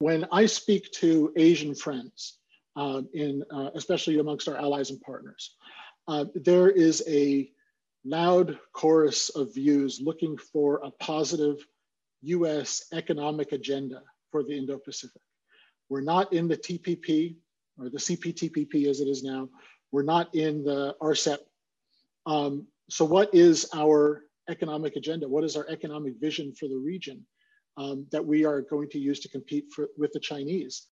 when I speak to Asian friends, uh, in uh, especially amongst our allies and partners, uh, there is a loud chorus of views looking for a positive US economic agenda for the Indo Pacific. We're not in the TPP or the CPTPP as it is now. We're not in the RCEP. Um, so, what is our economic agenda? What is our economic vision for the region um, that we are going to use to compete for, with the Chinese?